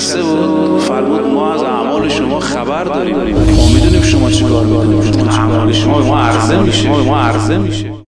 نشسته بود. فرمود ما از اعمال شما خبر داریم. ما می‌دونیم شما چیکار می‌کنید. اعمال شما ما عرضه میشه ما عرضه میشه.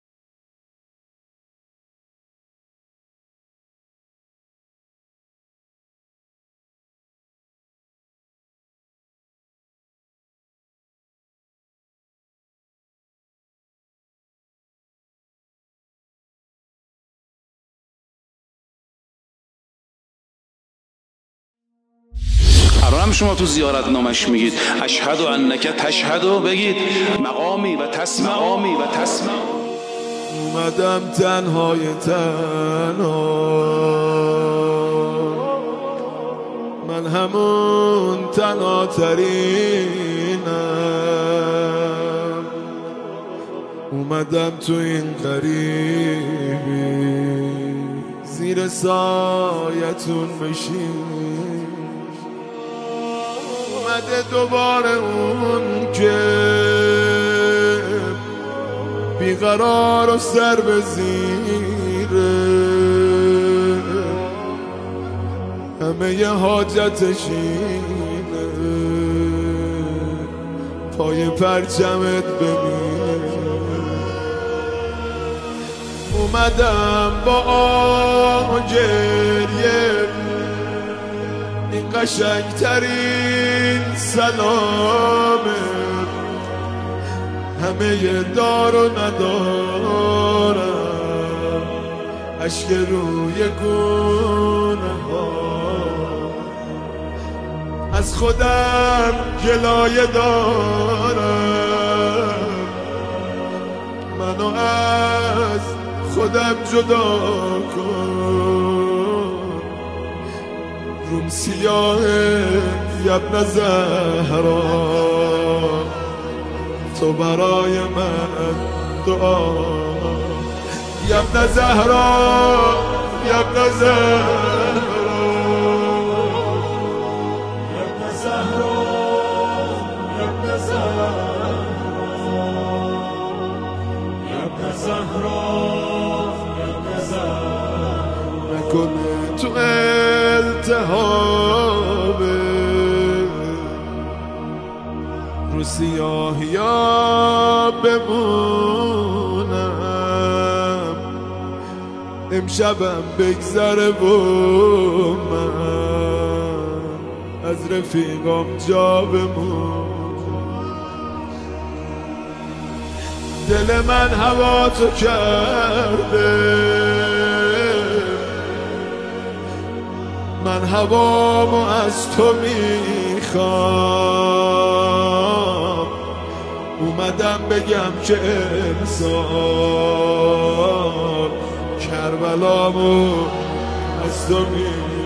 الان شما تو زیارت نامش میگید. اشهد و انک تشهد و بگید. مقامی و تسمع مقامی و تسمع اومدم تنهای تنها. من همون تنها ترینم اومدم تو این غریبی زیر سایتون بشین. اومده دوباره اون که بیقرار و سر به زیره. همه ی حاجتش پای پرچمت بمیر اومدم با این قشنگترین سلامه همه دار و ندارم. عشق روی گونه ها. از خودم گلایه دارم. منو از خودم جدا کن. روم سیاه یبن زهرا تو برای من دعا. یبن زهرا یبن زهرا التهابه رو سیاهیا بمونم امشبم بگذره و من از رفیقام جا بمون دل من هوا تو کرده. من هوامو از تو می‌خوام. اومدم بگم که انسان کربلامو از تو می‌خوام.